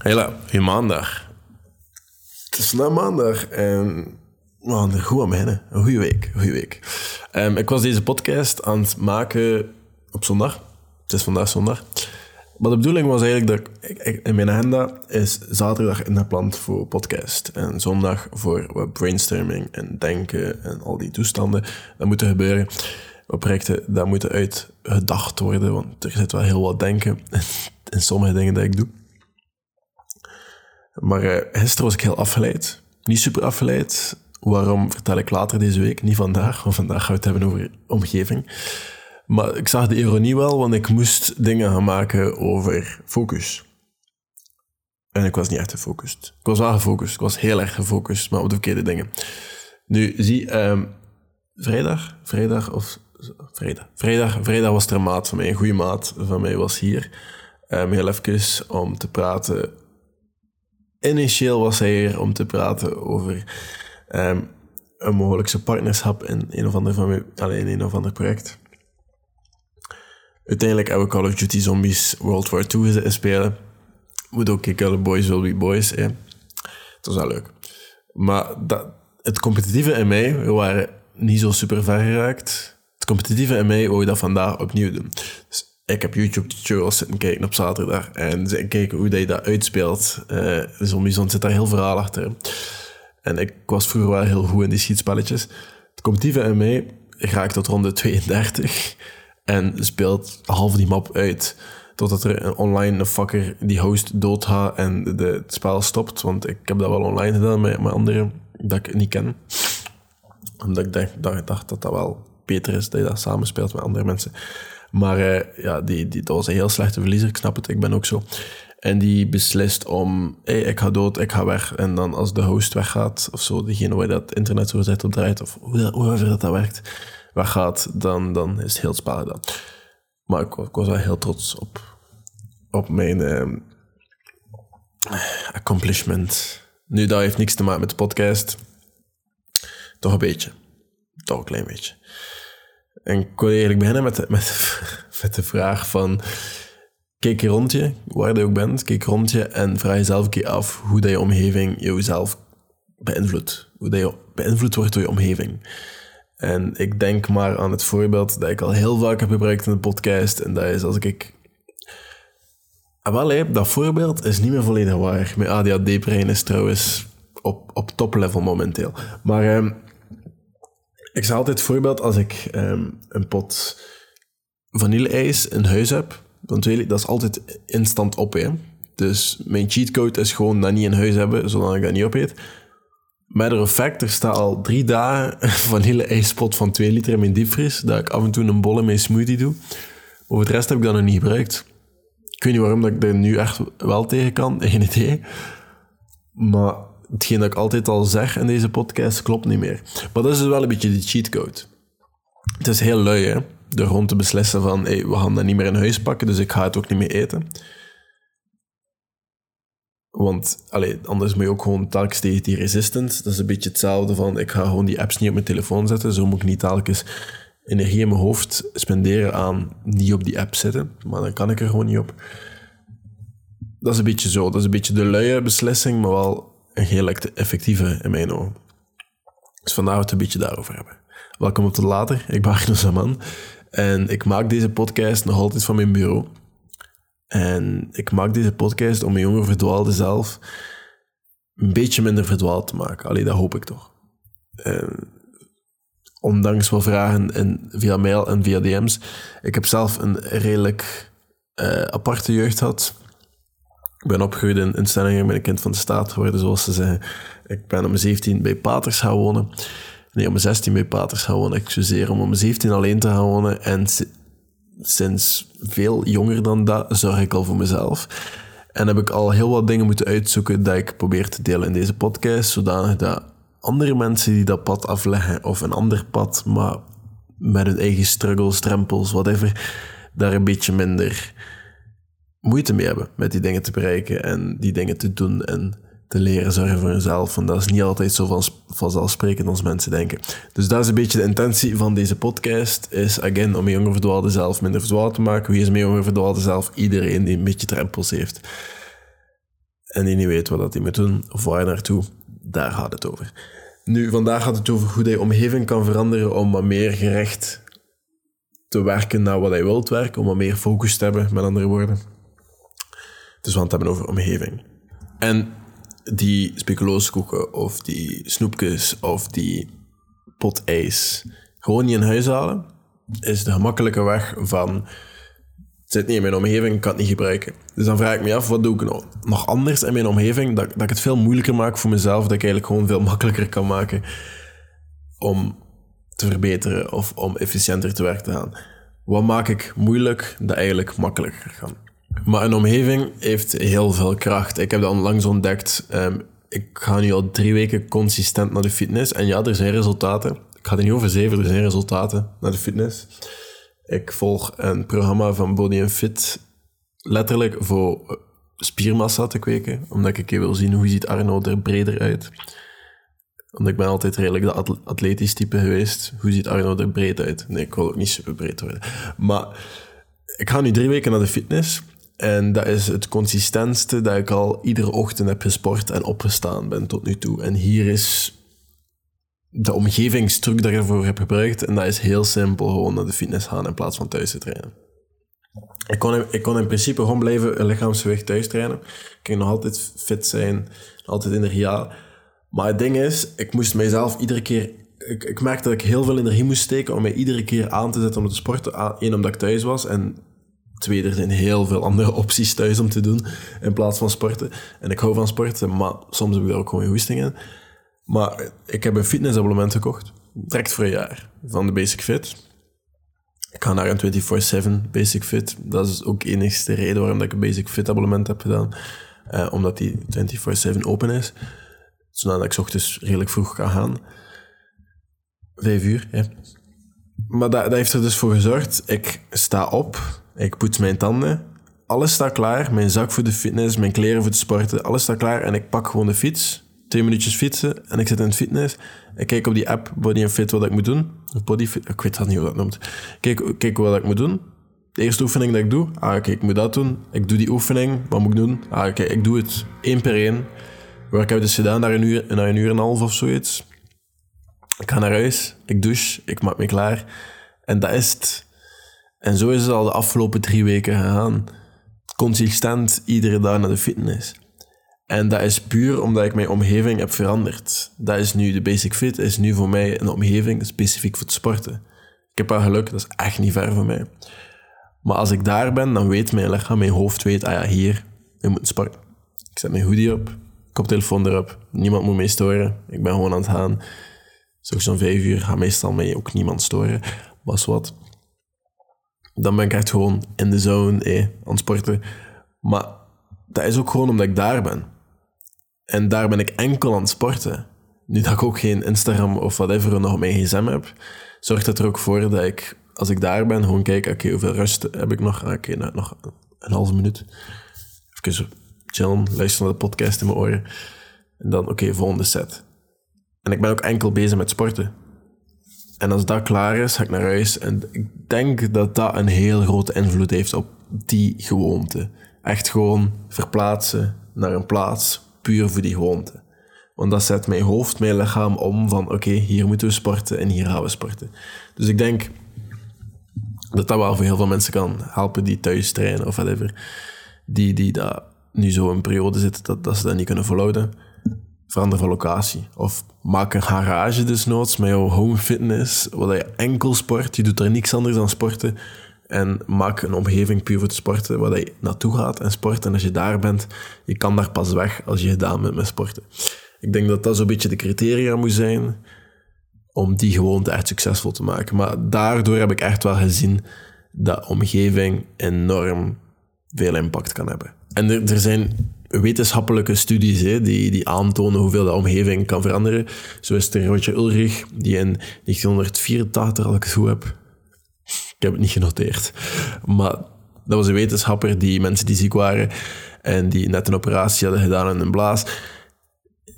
Hela, goeie maandag. Het is vandaag maandag en we gaan er goed aan beginnen. Een goede week, goede week. Ehm, ik was deze podcast aan het maken op zondag. Het is vandaag zondag. Maar de bedoeling was eigenlijk dat ik, in mijn agenda is zaterdag ingepland voor podcast. En zondag voor wat brainstorming en denken en al die toestanden. Dat moet er gebeuren. Wat projecten, dat moeten uitgedacht worden. Want er zit wel heel wat denken in, in sommige dingen dat ik doe. Maar eh, gisteren was ik heel afgeleid. Niet super afgeleid. Waarom vertel ik later deze week? Niet vandaag, want vandaag gaan we het hebben over omgeving. Maar ik zag de ironie wel, want ik moest dingen gaan maken over focus. En ik was niet echt gefocust. Ik was wel gefocust. Ik was heel erg gefocust, maar op de verkeerde dingen. Nu, zie, ehm, vrijdag, vrijdag of vrijdag, vrijdag, vrijdag was er een maat van mij, een goede maat van mij was hier. Um, heel even om te praten Initieel was hij hier om te praten over ehm, een mogelijkse partnerschap in een of ander, van mijn, allee, in een of ander project. Uiteindelijk hebben we Call of Duty Zombies World War II gezeten spelen. Moet ook kijken, boys will be boys. Het was wel leuk. Maar dat, het competitieve in mij, we waren niet zo super ver geraakt. Het competitieve in mij je dat vandaag opnieuw doen. Dus ik heb YouTube-tutorials zitten kijken op zaterdag en kijken hoe je dat uitspeelt. Eh de Zombiezone zit daar heel verhaal achter. En ik was vroeger wel heel goed in die schietspelletjes. Het competitieve in mij raakt tot ronde 32 en speelt half die map uit. Totdat er een online een fucker die host doodgaat en de, het spel stopt. Want ik heb dat wel online gedaan met, met anderen dat ik niet ken. Omdat ik dacht, dacht dat dat wel beter is dat je dat samenspeelt met andere mensen. Maar eh, ja, die, die, dat was een heel slechte verliezer, ik snap het, ik ben ook zo. En die beslist om, hey, ik ga dood, ik ga weg. En dan als de host weggaat, of zo, degene waar dat internet zo zet op draait, of hoe- hoever dat, dat werkt, weggaat, dan, dan is het heel spel gedaan. Maar ik was wel heel trots op, op mijn ehm, accomplishment. Nu, dat heeft niks te maken met de podcast. Toch een beetje. Toch een klein beetje. En ik wil eigenlijk beginnen met met, met de vraag van... Kijk rond je, waar je ook bent, kijk rond je en vraag jezelf een keer af hoe dat je omgeving jezelf beïnvloedt. Hoe dat je beïnvloed wordt door je omgeving. En ik denk maar aan het voorbeeld dat ik al heel vaak heb gebruikt in de podcast. En dat is als ik... Ah, wel, dat voorbeeld is niet meer volledig waar. Mijn ADHD-brein is trouwens op, op toplevel momenteel. Maar... ehm, ik zeg altijd voorbeeld als ik ehm, een pot vanille-ijs in huis heb. Want weet dat is altijd instant op. Hè? Dus mijn cheatcode is gewoon dat niet in huis hebben, zodat ik dat niet opeet. Matter of fact, er staat al drie dagen een vanille-ijspot van 2 liter in mijn diepvries. Dat ik af en toe een bol in mijn smoothie doe. Over het rest heb ik dat nog niet gebruikt. Ik weet niet waarom dat ik er nu echt wel tegen kan, geen idee. Maar hetgeen dat ik altijd al zeg in deze podcast klopt niet meer. Maar dat is dus wel een beetje de cheatcode. Het is heel lui, hè? Door gewoon te beslissen van, hey, we gaan dat niet meer in huis pakken, dus ik ga het ook niet meer eten. Want anders moet je ook gewoon telkens tegen die resistance. Dat is een beetje hetzelfde van, ik ga gewoon die apps niet op mijn telefoon zetten. Zo moet ik niet telkens energie in mijn hoofd spenderen aan niet op die app zitten. Maar dan kan ik er gewoon niet op. Dat is een beetje zo. Dat is een beetje de luie beslissing, maar wel een heel effectieve in mijn ogen. Dus vandaar het een beetje daarover hebben. Welkom op tot later. Ik ben Agnes Zaman. En ik maak deze podcast nog altijd van mijn bureau. En ik maak deze podcast om mijn jonge verdwaalde zelf een beetje minder verdwaald te maken. Allee, dat hoop ik toch. En ondanks wat vragen in, via mail en via DM's. Ik heb zelf een redelijk eh, aparte jeugd gehad. Ik ben opgegroeid in instellingen, ik ben een kind van de staat geworden, zoals ze zeggen. Ik ben om mijn 17 bij Paters gaan wonen. Nee, om mijn 16 bij Paters gaan wonen. Excuseer om om mijn 17 alleen te gaan wonen. En si- sinds veel jonger dan dat zorg ik al voor mezelf. En heb ik al heel wat dingen moeten uitzoeken dat ik probeer te delen in deze podcast, zodanig dat andere mensen die dat pad afleggen, of een ander pad, maar met hun eigen struggles, drempels, whatever, daar een beetje minder moeite mee hebben met die dingen te bereiken en die dingen te doen en te leren zorgen voor jezelf. En dat is niet altijd zo van, vanzelfsprekend als mensen denken. Dus dat is een beetje de intentie van deze podcast. Is again om een jonger verdwaalde zelf minder verdwaald te maken. Wie is mijn jonger verdwaalde zelf? Iedereen die een beetje drempels heeft. en die niet weet wat hij moet doen of waar naartoe, daar gaat het over. Nu, vandaag gaat het over hoe hij omgeving kan veranderen om wat meer gerecht te werken naar wat hij wilt werken, om wat meer focus te hebben, met andere woorden. Dus we gaan het hebben over omgeving. En die speculooskoeken of die snoepjes of die pot ijs gewoon niet in huis halen, is de gemakkelijke weg van het zit niet in mijn omgeving, ik kan het niet gebruiken. Dus dan vraag ik me af, wat doe ik nou nog anders in mijn omgeving, dat, dat ik het veel moeilijker maak voor mezelf, dat ik eigenlijk gewoon veel makkelijker kan maken om te verbeteren of om efficiënter te werk te gaan. Wat maak ik moeilijk dat eigenlijk makkelijker kan? Maar een omgeving heeft heel veel kracht. Ik heb dat onlangs ontdekt. Ehm, ik ga nu al drie weken consistent naar de fitness. En ja, er zijn resultaten. Ik ga er niet over zeven, er zijn resultaten naar de fitness. Ik volg een programma van Body Fit, letterlijk voor spiermassa te kweken. Omdat ik wil zien hoe ziet Arno er breder uit. Omdat ik ben altijd redelijk de atletisch type geweest. Hoe ziet Arno er breed uit? Nee, ik wil ook niet super breed worden. Maar ik ga nu drie weken naar de fitness. En dat is het consistentste dat ik al iedere ochtend heb gesport en opgestaan ben tot nu toe. En hier is de omgevingstruc dat ik ervoor heb gebruikt. En dat is heel simpel, gewoon naar de fitness gaan in plaats van thuis te trainen. Ik kon, ik kon in principe gewoon blijven lichaamsgewicht thuis trainen. Ik ging nog altijd fit zijn, altijd energiaal. Maar het ding is, ik moest mijzelf iedere keer... Ik, ik merkte dat ik heel veel energie moest steken om mij iedere keer aan te zetten om te sporten. Eén, omdat ik thuis was. En twee, er zijn heel veel andere opties thuis om te doen in plaats van sporten. En ik hou van sporten, maar soms heb ik daar ook gewoon hoesting in. Maar ik heb een fitnessabonnement gekocht, direct voor een jaar, van de Basic Fit. Ik ga naar een 24-7 Basic Fit. Dat is ook de enigste reden waarom ik een Basic Fit abonnement heb gedaan. Uh, omdat die 24-7 open is. Zodat ik ochtends redelijk vroeg kan gaan. Vijf uur, ja. Maar dat, dat heeft er dus voor gezorgd. Ik sta op, ik poets mijn tanden. Alles staat klaar. Mijn zak voor de fitness, mijn kleren voor het sporten. Alles staat klaar. En ik pak gewoon de fiets. Twee minuutjes fietsen en ik zit in het fitness. Ik kijk op die app Body Fit wat ik moet doen. Body Fit, ik weet dat niet hoe dat noemt. Kijk, kijk wat ik moet doen. De eerste oefening dat ik doe. Ah, oké, ik moet dat doen. Ik doe die oefening. Wat moet ik doen? Ah, oké, ik doe het één per één. Heb dus gedaan naar een uur, naar een uur en een half of zoiets. Ik ga naar huis. Ik douche. Ik maak me klaar. En dat is het. En zo is het al de afgelopen drie weken gegaan. Consistent iedere dag naar de fitness. En dat is puur omdat ik mijn omgeving heb veranderd. Dat is nu de Basic Fit, is nu voor mij een omgeving specifiek voor het sporten. Ik heb wel geluk, dat is echt niet ver van mij. Maar als ik daar ben, dan weet mijn lichaam, mijn hoofd weet, ah ja, hier, we moeten sporten. Ik zet mijn hoodie op, koptelefoon erop, niemand moet mij storen. Ik ben gewoon aan het gaan. Zo zo'n vijf uur gaat meestal mij ook niemand storen. Was wat dan ben ik echt gewoon in de zone eh, aan het sporten. Maar dat is ook gewoon omdat ik daar ben. En daar ben ik enkel aan het sporten. Nu dat ik ook geen Instagram of whatever nog op mijn gsm heb, zorgt dat er ook voor dat ik, als ik daar ben, gewoon kijk, oké, hoeveel rust heb ik nog? Ah, oké, nou, nog een halve minuut. Even chillen, luisteren naar de podcast in mijn oren. En dan, oké, volgende set. En ik ben ook enkel bezig met sporten. En als dat klaar is, ga ik naar huis. En ik denk dat dat een heel grote invloed heeft op die gewoonte. Echt gewoon verplaatsen naar een plaats, puur voor die gewoonte. Want dat zet mijn hoofd, mijn lichaam om van oké, hier moeten we sporten en hier gaan we sporten. Dus ik denk dat dat wel voor heel veel mensen kan helpen die thuis trainen of whatever. Die, die daar nu zo een periode zitten dat, dat ze dat niet kunnen volhouden verander van locatie. Of maak een garage desnoods met jouw home fitness, waar je enkel sport. Je doet er niks anders dan sporten. En maak een omgeving puur voor te sporten, waar je naartoe gaat en sport. En als je daar bent, je kan daar pas weg als je gedaan bent met sporten. Ik denk dat dat zo'n beetje de criteria moet zijn om die gewoonte echt succesvol te maken. Maar daardoor heb ik echt wel gezien dat omgeving enorm veel impact kan hebben. En er, er zijn wetenschappelijke studies hè, die, die aantonen hoeveel de omgeving kan veranderen. Zo is er Roger Ulrich, die in 1984, als ik het goed heb, ik heb het niet genoteerd, maar dat was een wetenschapper die mensen die ziek waren en die net een operatie hadden gedaan in een blaas,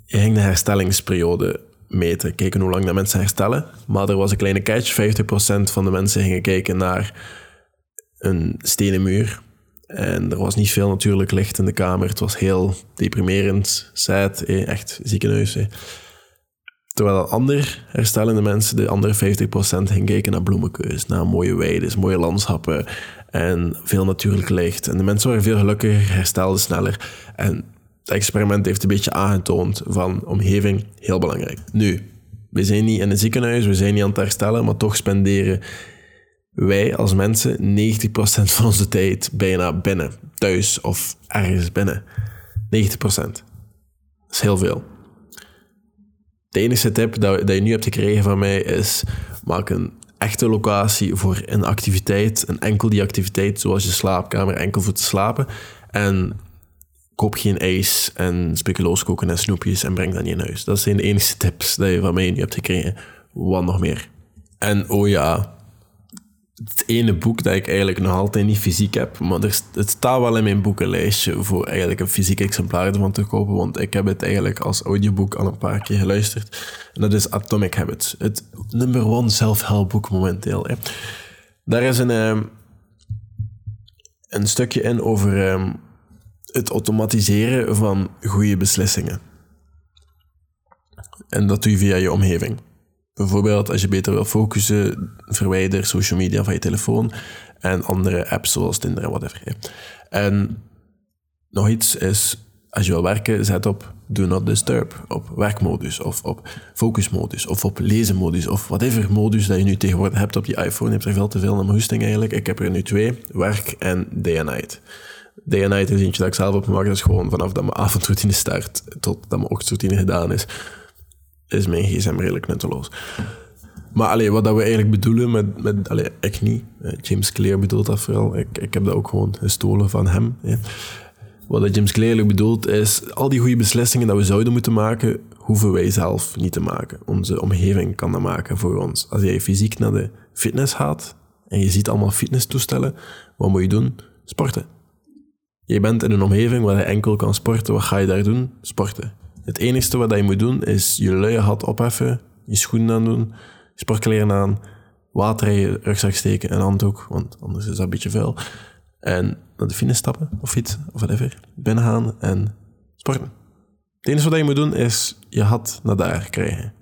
hij ging de herstellingsperiode meten, kijken hoe lang de mensen herstellen. Maar er was een kleine catch, 50% van de mensen gingen kijken naar een stenen muur En er was niet veel natuurlijk licht in de kamer. Het was heel deprimerend, sad, eh, echt ziekenhuis. Terwijl andere herstellende mensen, de andere 50%, gingen kijken naar bloemenkeus, naar mooie weiden, mooie landschappen en veel natuurlijk licht. En de mensen waren veel gelukkiger, herstelden sneller. En het experiment heeft een beetje aangetoond van omgeving heel belangrijk. Nu, we zijn niet in een ziekenhuis, we zijn niet aan het herstellen, maar toch spenderen wij als mensen 90% van onze tijd bijna binnen, thuis of ergens binnen. 90%. Dat is heel veel. De enige tip dat, je nu hebt gekregen van mij is: maak een echte locatie voor een activiteit, een enkel die activiteit, zoals je slaapkamer, enkel voor te slapen. En koop geen ijs en speculoos koken en snoepjes en breng dat niet in huis. Dat zijn de enige tips die je van mij nu hebt gekregen. Wat nog meer? En oh ja, het ene boek dat ik eigenlijk nog altijd niet fysiek heb, maar er, het staat wel in mijn boekenlijstje voor eigenlijk een fysiek exemplaar ervan te kopen, want ik heb het eigenlijk als audioboek al een paar keer geluisterd. En dat is Atomic Habits, het number one self-help boek momenteel. Daar is een, um, een stukje in over um, het automatiseren van goede beslissingen. En dat doe je via je omgeving. Bijvoorbeeld, als je beter wil focussen, verwijder social media van je telefoon en andere apps zoals Tinder en whatever. En nog iets is, als je wil werken, zet op Do Not Disturb, op werkmodus, of op focusmodus, of op lezenmodus, of whatever modus dat je nu tegenwoordig hebt op je iPhone. Je hebt er veel te veel naar mijn hoesting eigenlijk. Ik heb er nu twee, werk en day and night. Day and night is eentje dat ik zelf opmaak, dat is gewoon vanaf dat mijn avondroutine start tot dat mijn ochtendroutine gedaan is is mijn gsm redelijk nutteloos. Maar allee, wat dat we eigenlijk bedoelen met... met allee, ik niet. James Clear bedoelt dat vooral. Ik, ik heb dat ook gewoon gestolen van hem. Wat dat James Clear bedoelt is... Al die goede beslissingen dat we zouden moeten maken... hoeven wij zelf niet te maken. Onze omgeving kan dat maken voor ons. Als jij fysiek naar de fitness gaat... en je ziet allemaal fitnesstoestellen... wat moet je doen? Sporten. Je bent in een omgeving waar je enkel kan sporten. Wat ga je daar doen? Sporten. Het enige wat je moet doen is je luie hat opheffen, je schoenen aan doen, sportkleren aan, water in je rugzak steken en handdoek, want anders is dat een beetje vuil. En naar de finish stappen, of fietsen, of whatever. Binnen gaan en sporten. Het enige wat je moet doen is je hat naar daar krijgen.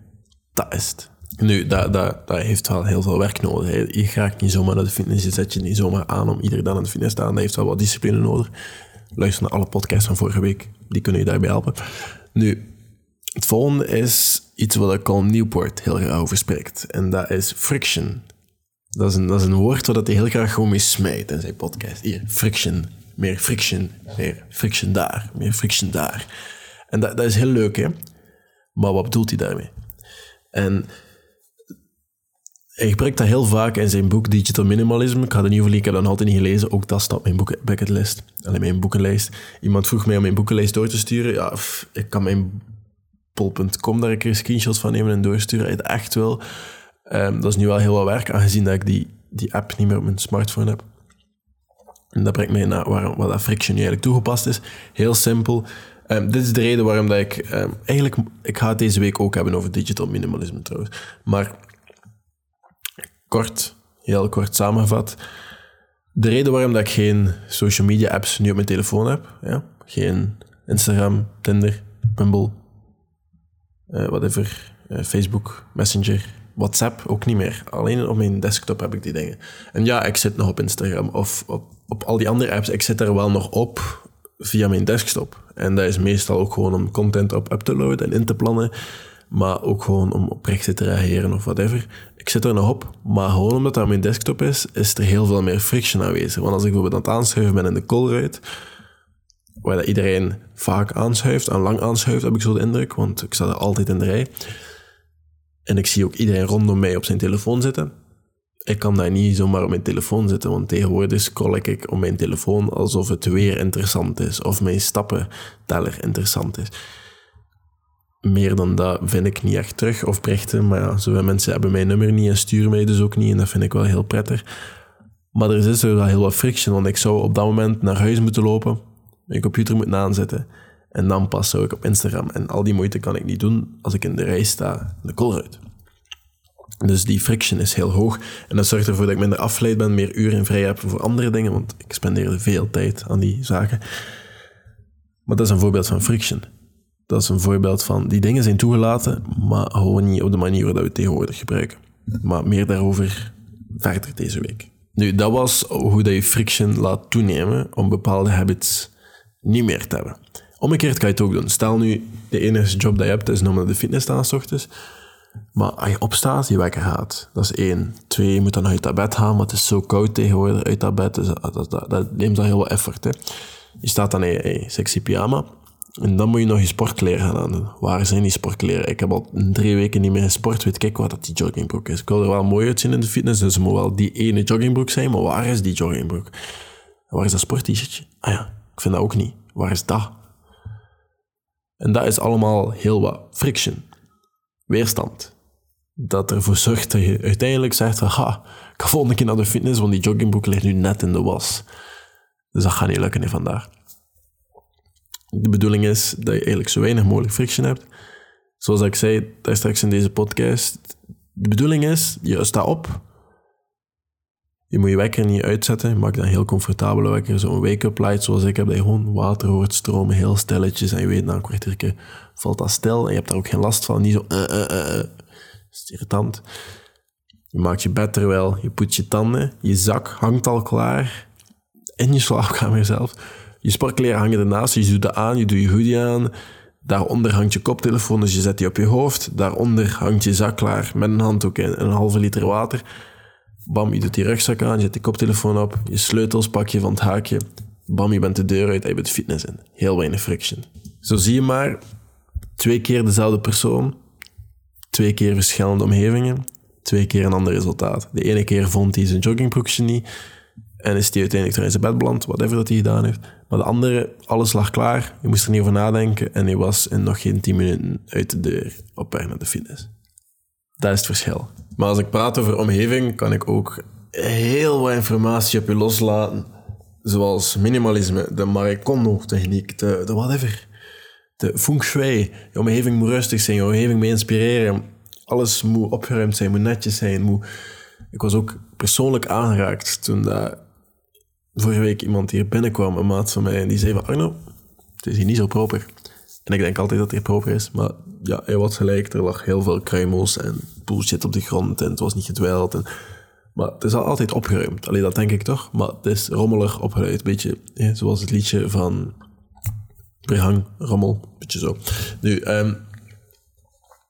Dat is het. Nu, dat, dat, dat heeft wel heel veel werk nodig. Je gaat niet zomaar naar de fitness, je zet je niet zomaar aan om iedere dag aan de fitness te staan. Dat heeft wel wat discipline nodig. Luister naar alle podcasts van vorige week, die kunnen je daarbij helpen. Nu, het volgende is iets wat Colin Newport heel graag over spreekt. En dat is friction. Dat is een, dat is een woord waar hij heel graag gewoon mee smijt in zijn podcast. Hier, friction. Meer friction. Meer friction daar. Meer friction daar. En dat, dat is heel leuk, hè? Maar wat bedoelt hij daarmee? En hij gebruikt dat heel vaak in zijn boek Digital Minimalism. Ik ga er niet over ik heb dat altijd niet gelezen. Ook dat staat op mijn bucketlist. Alleen mijn boekenlijst. Iemand vroeg mij om mijn boekenlijst door te sturen. Ja, ik kan mijn pol.com daar een keer screenshots van nemen en doorsturen. Het echt wel. Um, dat is nu wel heel wat werk, aangezien dat ik die, die app niet meer op mijn smartphone heb. En dat brengt mij naar waar, wat dat Friction nu eigenlijk toegepast is. Heel simpel. Um, dit is de reden waarom dat ik... Um, eigenlijk, ik ga het deze week ook hebben over digital minimalisme trouwens. Maar kort, heel kort samengevat. De reden waarom dat ik geen social media apps nu op mijn telefoon heb, ja, geen Instagram, Tinder, Bumble, uh, whatever, uh, Facebook, Messenger, WhatsApp ook niet meer. Alleen op mijn desktop heb ik die dingen. En ja, ik zit nog op Instagram of op, op al die andere apps. Ik zit er wel nog op via mijn desktop. En dat is meestal ook gewoon om content op up te loaden en in te plannen. Maar ook gewoon om op rechten te reageren of whatever. Ik zit er nog op, maar gewoon omdat dat mijn desktop is, is er heel veel meer friction aanwezig. Want als ik bijvoorbeeld aan het aanschuiven ben in de callrate, waar dat iedereen vaak aanschuift en lang aanschuift, heb ik zo de indruk, want ik sta er altijd in de rij. En ik zie ook iedereen rondom mij op zijn telefoon zitten. Ik kan daar niet zomaar op mijn telefoon zitten, want tegenwoordig scroll ik op mijn telefoon alsof het weer interessant is, of mijn stappenteller interessant is. Meer dan dat vind ik niet echt terug, of berichten, maar ja, zoveel mensen hebben mijn nummer niet en sturen mij dus ook niet, en dat vind ik wel heel prettig. Maar er is dus wel heel wat friction, want ik zou op dat moment naar huis moeten lopen, mijn computer moeten aanzetten. En dan pas zou ik op Instagram. En al die moeite kan ik niet doen als ik in de rij sta, de uit. Dus die friction is heel hoog. En dat zorgt ervoor dat ik minder afgeleid ben, meer uren vrij heb voor andere dingen, want ik spendeerde veel tijd aan die zaken. Maar dat is een voorbeeld van friction. Dat is een voorbeeld van die dingen zijn toegelaten, maar gewoon niet op de manier waarop we het tegenwoordig gebruiken. Maar meer daarover verder deze week. Nu, dat was hoe dat je friction laat toenemen om bepaalde habits niet meer te hebben. Omgekeerd kan je het ook doen. Stel nu, de enige job dat je hebt is om naar de fitness staan s ochtends. Maar als je opstaat, je wekker gaat. Dat is één. Twee, je moet dan uit dat bed gaan, maar het is zo koud tegenwoordig uit dat bed. Dus dat, dat, neemt dan heel wat effort. Hè. Je staat dan in sexy pyjama. En dan moet je nog je sportkleren gaan aandoen. Waar zijn die sportkleren? Ik heb al drie weken niet meer gesport. Weet kijk wat dat die joggingbroek is. Ik wil er wel mooi uitzien in de fitness, dus het moet wel die ene joggingbroek zijn. Maar waar is die joggingbroek? waar is dat sport-t-shirtje? Ah ja, ik vind dat ook niet. Waar is dat? En dat is allemaal heel wat friction. Weerstand. Dat ervoor zorgt dat je uiteindelijk zegt van, ha, ik ga volgende keer naar de fitness, want die joggingbroek ligt nu net in de was. Dus dat gaat niet lukken vandaag. De bedoeling is dat je eigenlijk zo weinig mogelijk friction hebt. Zoals ik zei daar straks in deze podcast. De bedoeling is, je staat op. Je moet je wekker niet uitzetten. Maak dan een heel comfortabele wekker. Zo'n wake-up light zoals ik heb. Dat je gewoon water hoort stromen, heel stilletjes. En je weet, na een kwartiertje valt dat stil. En je hebt daar ook geen last van. Niet zo... Uh, irritant. Je maakt je bed terwijl je poet je tanden. Je zak hangt al klaar. In je slaapkamer zelf. Je sportkleren hangen ernaast, je doet dat aan, je doet je hoodie aan. Daaronder hangt je koptelefoon, dus je zet die op je hoofd. Daaronder hangt je zak klaar met een handdoek en een halve liter water. Bam, je doet die rugzak aan, je zet die koptelefoon op, je sleutels pak je van het haakje. Bam, je bent de deur uit en je bent fitness in. Heel weinig friction. Zo zie je maar, twee keer dezelfde persoon, twee keer verschillende omgevingen, twee keer een ander resultaat. De ene keer vond hij zijn joggingbroekje niet, en is hij uiteindelijk in zijn bed beland, whatever dat hij gedaan heeft. Maar de andere, alles lag klaar. Je moest er niet over nadenken. En hij was in nog geen 10 minuten uit de deur op weg naar de fitness. Dat is het verschil. Maar als ik praat over omgeving, kan ik ook heel wat informatie op je loslaten. Zoals minimalisme, de Marie Kondo-techniek, de, de whatever. De feng shui. Je omgeving moet rustig zijn, je omgeving moet inspireren. Alles moet opgeruimd zijn, moet netjes zijn. Ik was ook persoonlijk aangeraakt toen dat vorige week iemand hier binnenkwam, een maat van mij, en die zei van Arno, het is hier niet zo proper. En ik denk altijd dat het hier proper is, maar ja, hij was gelijk. Er lag heel veel kruimels en bullshit op de grond en het was niet gedwijld. En, maar het is al altijd opgeruimd. Alleen dat denk ik toch. Maar het is rommelig opgeruimd. Beetje zoals het liedje van Behang, rommel. Beetje zo. Nu, um,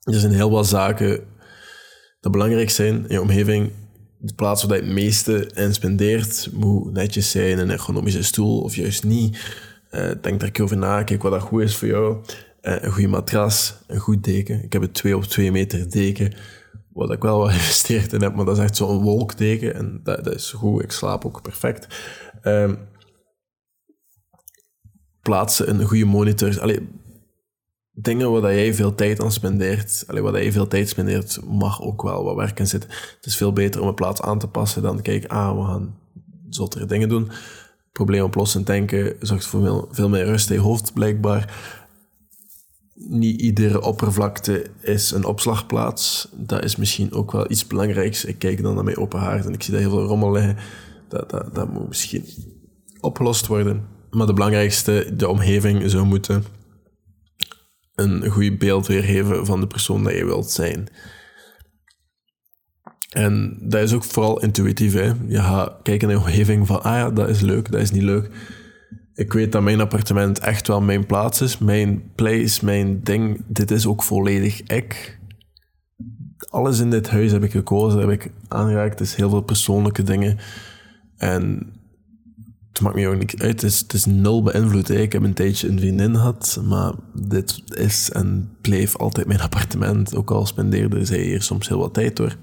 er zijn heel wat zaken die belangrijk zijn in je omgeving de plaats waar je het meeste in spendeert moet netjes zijn, een ergonomische stoel of juist niet. Uh, denk er een keer over na, kijk wat dat goed is voor jou. Uh, een goede matras, een goed deken. Ik heb een 2 op 2 meter deken, wat ik wel wat geïnvesteerd in heb, maar dat is echt zo'n wolkdeken en dat, dat, is goed. Ik slaap ook perfect. Uh, plaatsen een goede monitor. Allee, dingen waar jij veel tijd aan spendeert, alleen waar jij veel tijd spendeert, mag ook wel wat werk in zitten. Het is veel beter om een plaats aan te passen dan kijk, ah, we gaan zottere dingen doen. Probleemoplossend denken zorgt voor veel, veel meer rust in je hoofd, blijkbaar. Niet iedere oppervlakte is een opslagplaats. Dat is misschien ook wel iets belangrijks. Ik kijk dan naar mijn open haard en ik zie daar heel veel rommel liggen. Dat, dat, dat moet misschien opgelost worden. Maar de belangrijkste, de omgeving zou moeten een goed beeld weergeven van de persoon dat je wilt zijn. En dat is ook vooral intuïtief. Hè? Je gaat kijken naar je omgeving van, ah ja, dat is leuk, dat is niet leuk. Ik weet dat mijn appartement echt wel mijn plaats is, mijn place, mijn ding. Dit is ook volledig ik. Alles in dit huis heb ik gekozen, heb ik aangeraakt. Is heel veel persoonlijke dingen. En maakt me ook niet uit. Het is, nul beïnvloed. Ik heb een tijdje een vriendin gehad, maar dit is en bleef altijd mijn appartement. Ook al spendeerde zij hier soms heel wat tijd door.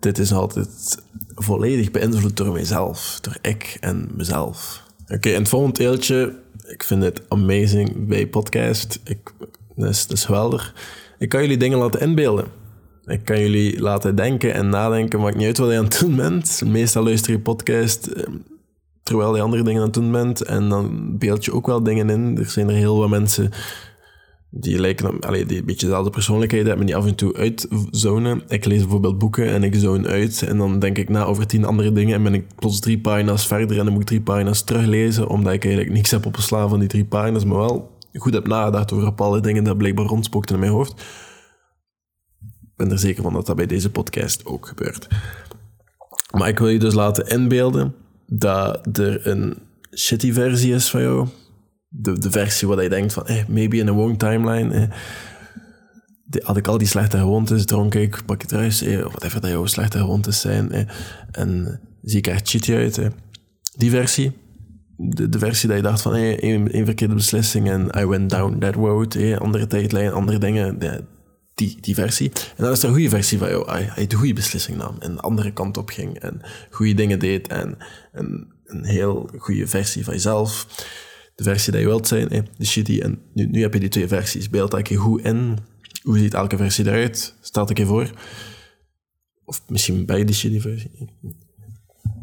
Dit is altijd volledig beïnvloed door mijzelf, door ik en mezelf. Oké, en het volgende deeltje, ik vind het amazing bij podcast. Ik, dat is geweldig. Ik kan jullie dingen laten inbeelden. Ik kan jullie laten denken en nadenken, maakt niet uit wat je aan het doen bent. Meestal luister je podcast ehm, terwijl je andere dingen aan het doen bent. En dan beeld je ook wel dingen in. Er zijn er heel wat mensen die lijken op, die een beetje dezelfde persoonlijkheid hebben, die af en toe uitzonen. Ik lees bijvoorbeeld boeken en ik zone uit en dan denk ik na over tien andere dingen en ben ik plots drie pagina's verder en dan moet ik drie pagina's teruglezen, omdat ik eigenlijk niks heb opgeslagen van die drie pagina's, maar wel goed heb nagedacht over bepaalde dingen dat blijkbaar rondspookten in mijn hoofd. Ik ben er zeker van dat dat bij deze podcast ook gebeurt. Maar ik wil je dus laten inbeelden dat er een shitty versie is van jou de, de versie waar je denkt van, eh, maybe in a wrong timeline. Eh, had ik al die slechte gewoontes, dronk ik, pak het thuis, eh, of whatever dat jouw slechte gewoontes zijn. Eh, en zie ik echt shitty uit. Die versie, de, versie dat je dacht van, één, verkeerde beslissing en I went down that road, andere tijdlijn, andere dingen. Die, versie. En dan is er een goede versie van jou. Hij, hij de goede beslissing nam en de andere kant op ging en goede dingen deed en, en een heel goede versie van jezelf de versie die je wilt zijn, de shitty. En nu, nu heb je die twee versies. Beeld dat je goed in. Hoe ziet elke versie eruit? Stel ik je voor. Of misschien bij de shitty versie.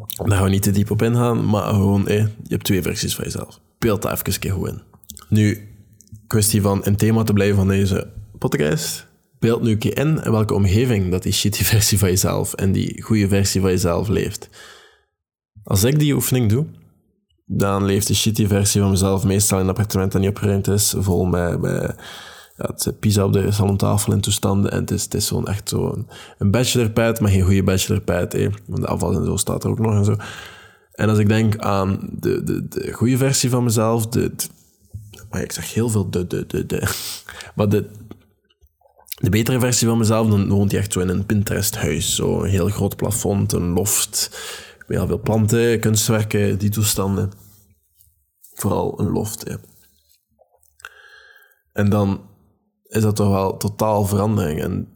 Daar gaan we niet te diep op ingaan, maar gewoon, je hebt twee versies van jezelf. Beeld dat even een keer goed in. Nu, kwestie van een thema te blijven van deze podcast. Beeld nu een keer in welke omgeving dat die shitty versie van jezelf en die goede versie van jezelf leeft. Als ik die oefening doe, dan leeft de shitty versie van mezelf meestal in een appartement dat niet opgeruimd is, vol met, met ja, pizza op de salontafel in toestanden. En het is, het is zo'n echt zo'n een bachelorpad, maar geen goede bachelorpad. Want de afval en zo staat er ook nog en zo. En als ik denk aan de, de, de goede versie van mezelf, de, maar ik zeg heel veel de, de, de, de. Maar de, de betere versie van mezelf, dan woont hij echt zo in een Pinterest-huis. Zo een heel groot plafond, een loft heel veel planten, kunstwerken, die toestanden. Vooral een loft. En dan is dat toch wel totaal verandering. En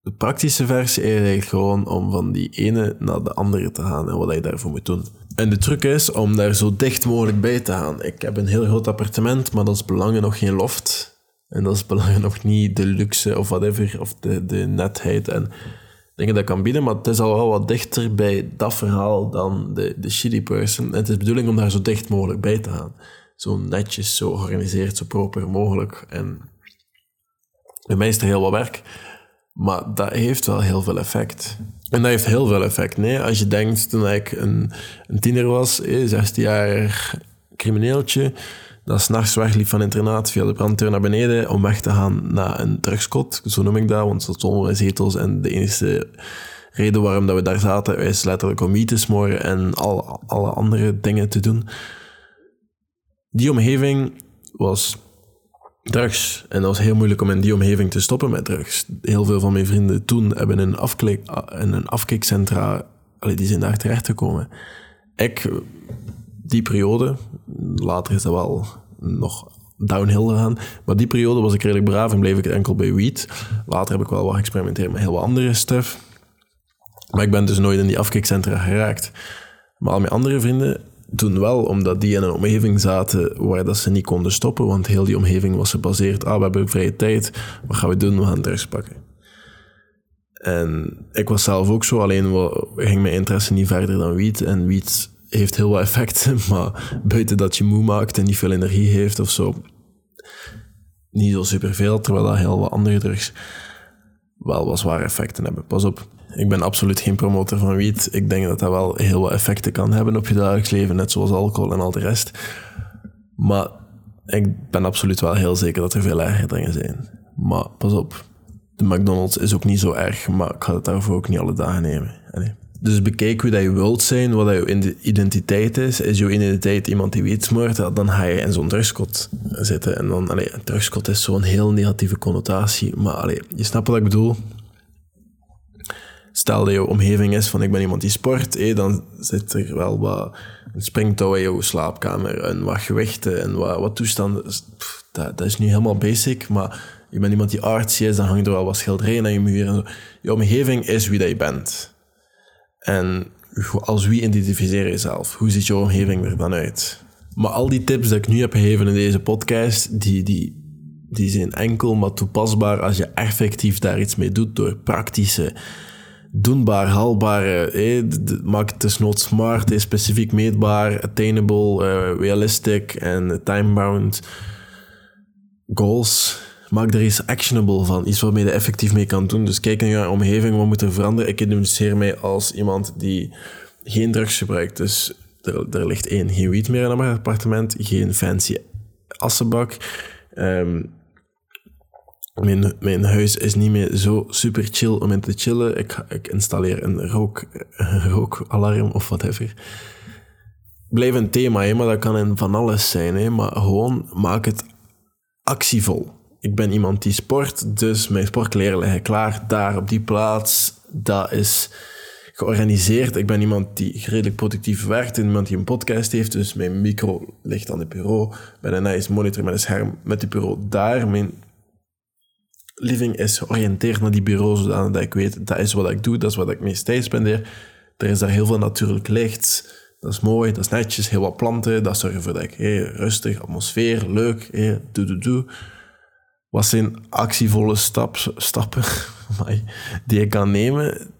de praktische versie is eigenlijk gewoon om van die ene naar de andere te gaan en wat je daarvoor moet doen. En de truc is om daar zo dicht mogelijk bij te gaan. Ik heb een heel groot appartement, maar dat is belangen nog geen loft. En dat is belangen nog niet de luxe of whatever, of de, de netheid. En dingen dat kan bieden, maar het is al wel wat dichter bij dat verhaal dan de, de shitty person. En het is de bedoeling om daar zo dicht mogelijk bij te gaan. Zo netjes, zo georganiseerd, zo proper mogelijk. En bij mij is er heel wat werk, maar dat heeft wel heel veel effect. En dat heeft heel veel effect. Nee, als je denkt, toen ik een, een tiener was, 16 jaar crimineeltje, dat s'nachts wegliep van internaat via de branddeur naar beneden om weg te gaan naar een drugskot. Zo noem ik dat, want dat stonden zetels en de enige reden waarom dat we daar zaten is letterlijk om wiet te smoren en al, alle andere dingen te doen. Die omgeving was drugs. En dat was heel moeilijk om in die omgeving te stoppen met drugs. Heel veel van mijn vrienden toen hebben een, afklik, een afkikcentra, die zijn daar terecht gekomen. Ik die periode, later is dat wel nog downhill gegaan, maar die periode was ik redelijk braaf en bleef ik enkel bij weed. Later heb ik wel wat geëxperimenteerd met heel wat andere stuff. Maar ik ben dus nooit in die afkikcentra geraakt. Maar al mijn andere vrienden toen wel, omdat die in een omgeving zaten waar dat ze niet konden stoppen, want heel die omgeving was gebaseerd, ah, we hebben vrije tijd, wat gaan we doen? We gaan drugs pakken. En ik was zelf ook zo, alleen ging mijn interesse niet verder dan wiet. En wiet heeft heel wat effecten, maar buiten dat je moe maakt en niet veel energie heeft of zo, niet zo superveel, terwijl dat heel wat andere drugs wel wat zware effecten hebben. Pas op, ik ben absoluut geen promotor van wiet. Ik denk dat dat wel heel wat effecten kan hebben op je dagelijks leven, net zoals alcohol en al de rest. Maar ik ben absoluut wel heel zeker dat er veel erger dingen zijn. Maar pas op, de McDonald's is ook niet zo erg, maar ik ga het daarvoor ook niet alle dagen nemen. Dus bekijk hoe dat je wilt zijn, wat je identiteit is. Is je identiteit iemand die weet smoort, dan ga je in zo'n drugskot zitten. En dan, allee, drugskot is zo'n heel negatieve connotatie. Maar allee, je snapt wat ik bedoel. Stel dat je omgeving is van ik ben iemand die sport, dan zit er wel wat een springtouw in jouw slaapkamer en wat gewichten en wat, wat toestanden. dat, dat, is nu helemaal basic, maar je bent iemand die artsy is, dan hangt er wel wat schilderijen aan je muur. Je omgeving is wie dat je bent. En als wie identificeer je jezelf? Hoe ziet je omgeving er dan uit? Maar al die tips die ik nu heb gegeven in deze podcast, die, die, die zijn enkel maar toepasbaar als je effectief daar iets mee doet door praktische, doenbaar, haalbare, eh, maak het smart, eh, specifiek meetbaar, attainable, uh, realistic en time-bound goals maak er iets actionable van. Iets waarmee je effectief mee kan doen. Dus kijk naar je omgeving, wat moet er veranderen? Ik identificeer mij als iemand die geen drugs gebruikt. Dus er, ligt één, geen wiet meer in mijn appartement. Geen fancy assenbak. Ehm, mijn, mijn huis is niet meer zo super chill om in te chillen. Ik, ik installeer een, rook, rookalarm of whatever. Blijf een thema, hè, maar dat kan in van alles zijn. Hè, maar gewoon maak het actievol. Ik ben iemand die sport, dus mijn sportkleren liggen klaar daar op die plaats. Dat is georganiseerd. Ik ben iemand die redelijk productief werkt. Iemand die een podcast heeft. Dus mijn micro ligt aan het bureau. Een nice monitor met een scherm met het bureau daar. Mijn living is georiënteerd naar die bureau, zodat ik weet, dat is wat ik doe, dat is wat ik meest tijd spendeer. Er is daar heel veel natuurlijk licht. Dat is mooi, dat is netjes, heel wat planten. Dat zorgt ervoor dat ik rustig, atmosfeer, leuk, hey, doe, doe, doe. Wat zijn actievolle stap, stappen die ik kan nemen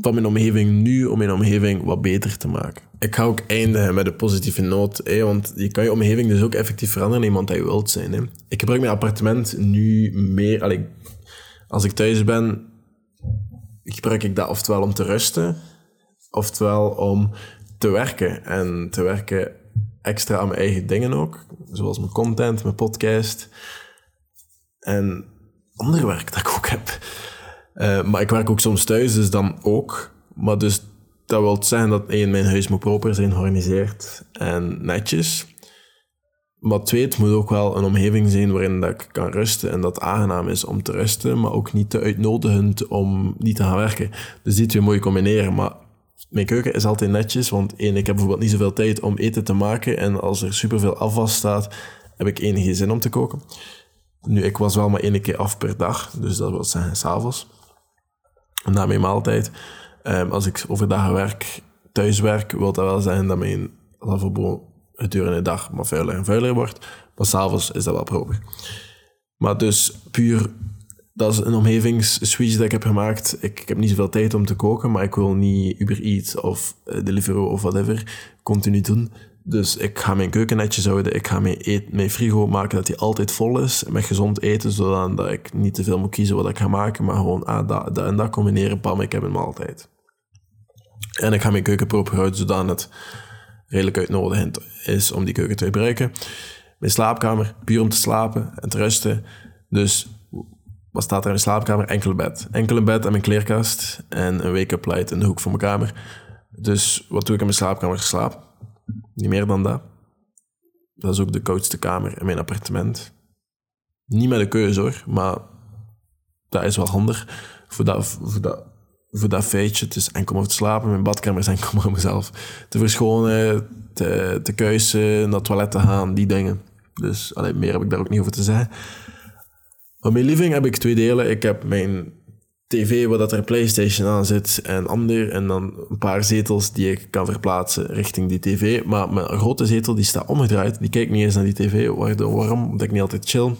van mijn omgeving nu om mijn omgeving wat beter te maken. Ik ga ook eindigen met een positieve noot, hè, want je kan je omgeving dus ook effectief veranderen iemand dat je wilt zijn. Hè. Ik gebruik mijn appartement nu meer... Als ik thuis ben, gebruik ik dat oftewel om te rusten, oftewel om te werken. En te werken extra aan mijn eigen dingen ook, zoals mijn content, mijn podcast en ander werk dat ik ook heb. Uh, maar ik werk ook soms thuis, dus dan ook. Maar dus dat wil zeggen dat één, mijn huis moet proper zijn georganiseerd en netjes. Maar twee, het moet ook wel een omgeving zijn waarin dat ik kan rusten en dat aangenaam is om te rusten, maar ook niet te uitnodigend om niet te gaan werken. Dus die twee mooi combineren. Maar mijn keuken is altijd netjes, want één, ik heb bijvoorbeeld niet zoveel tijd om eten te maken en als er superveel afwas staat, heb ik enige zin om te koken. Nu, ik was wel maar één keer af per dag, dus dat wil zeggen s'avonds na mijn maaltijd. Um, als ik overdag werk, thuis werk, wil dat wel zeggen dat mijn lavabo gedurende de dag maar vuiler en vuiler wordt. Maar s'avonds is dat wel proper. Maar dus puur, dat is een omgevingsswitch dat ik heb gemaakt. Ik, ik, heb niet zoveel tijd om te koken, maar ik wil niet Uber Eats of uh, Deliveroo of whatever continu doen. Dus ik ga mijn keuken netjes houden. Ik ga mijn, eet, mijn frigo maken dat die altijd vol is. Met gezond eten, zodat ik niet te veel moet kiezen wat ik ga maken. Maar gewoon ah, dat, en dat combineren. Pam, ik heb een maaltijd. En ik ga mijn keuken proper houden, zodat het redelijk uitnodigend is om die keuken te gebruiken. Mijn slaapkamer, puur om te slapen en te rusten. Dus wat staat er in mijn slaapkamer? Enkel bed. Enkel bed en mijn kleerkast. En een wake-up light in de hoek van mijn kamer. Dus wat doe ik in mijn slaapkamer? Slaap. Niet meer dan dat. Dat is ook de koudste kamer in mijn appartement. Niet met de keuze hoor, maar dat is wel handig voor dat, voor dat, voor dat feitje. Het is enkel te slapen. Mijn badkamer is enkel om mezelf te verschonen, te, te naar het toilet te gaan, die dingen. Dus alleen meer heb ik daar ook niet over te zeggen. Van mijn living heb ik twee delen. Ik heb mijn tv waar dat er PlayStation aan zit en ander. En dan een paar zetels die ik kan verplaatsen richting die tv. Maar mijn grote zetel die staat omgedraaid. Die kijkt niet eens naar die tv. Waardoor, waarom? Omdat ik niet altijd chill.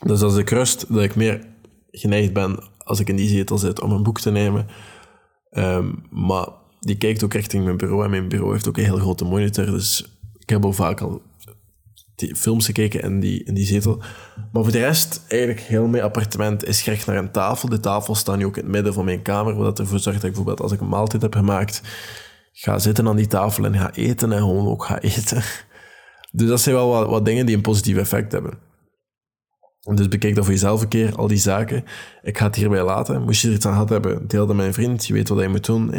Dus als ik rust, dat ik meer geneigd ben als ik in die zetel zit om een boek te nemen. Um, maar die kijkt ook richting mijn bureau. En mijn bureau heeft ook een heel grote monitor. Dus ik heb al vaak al die films gekeken in die, in die zetel. Maar voor de rest, eigenlijk heel mijn appartement is gericht naar een tafel. De tafel staat nu ook in het midden van mijn kamer, wat ervoor zorgt dat ik bijvoorbeeld als ik een maaltijd heb gemaakt, ga zitten aan die tafel en ga eten en gewoon ook ga eten. Dus dat zijn wel wat, wat dingen die een positief effect hebben. Dus bekijk dat voor jezelf een keer, al die zaken. Ik ga het hierbij laten. Moest je er iets aan gehad hebben, deel dat met vriend. Je weet wat je moet doen.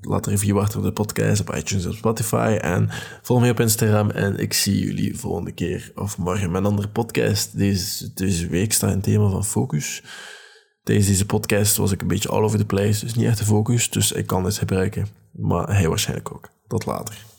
laat een review achter op de podcast, op iTunes, op Spotify. En volg mij op Instagram. En ik zie jullie volgende keer of morgen met een andere podcast. Deze, deze week staat een thema van focus. Tijdens deze podcast was ik een beetje all over the place. Dus niet echt de focus. Dus ik kan dit gebruiken. Maar hij waarschijnlijk ook. Tot later.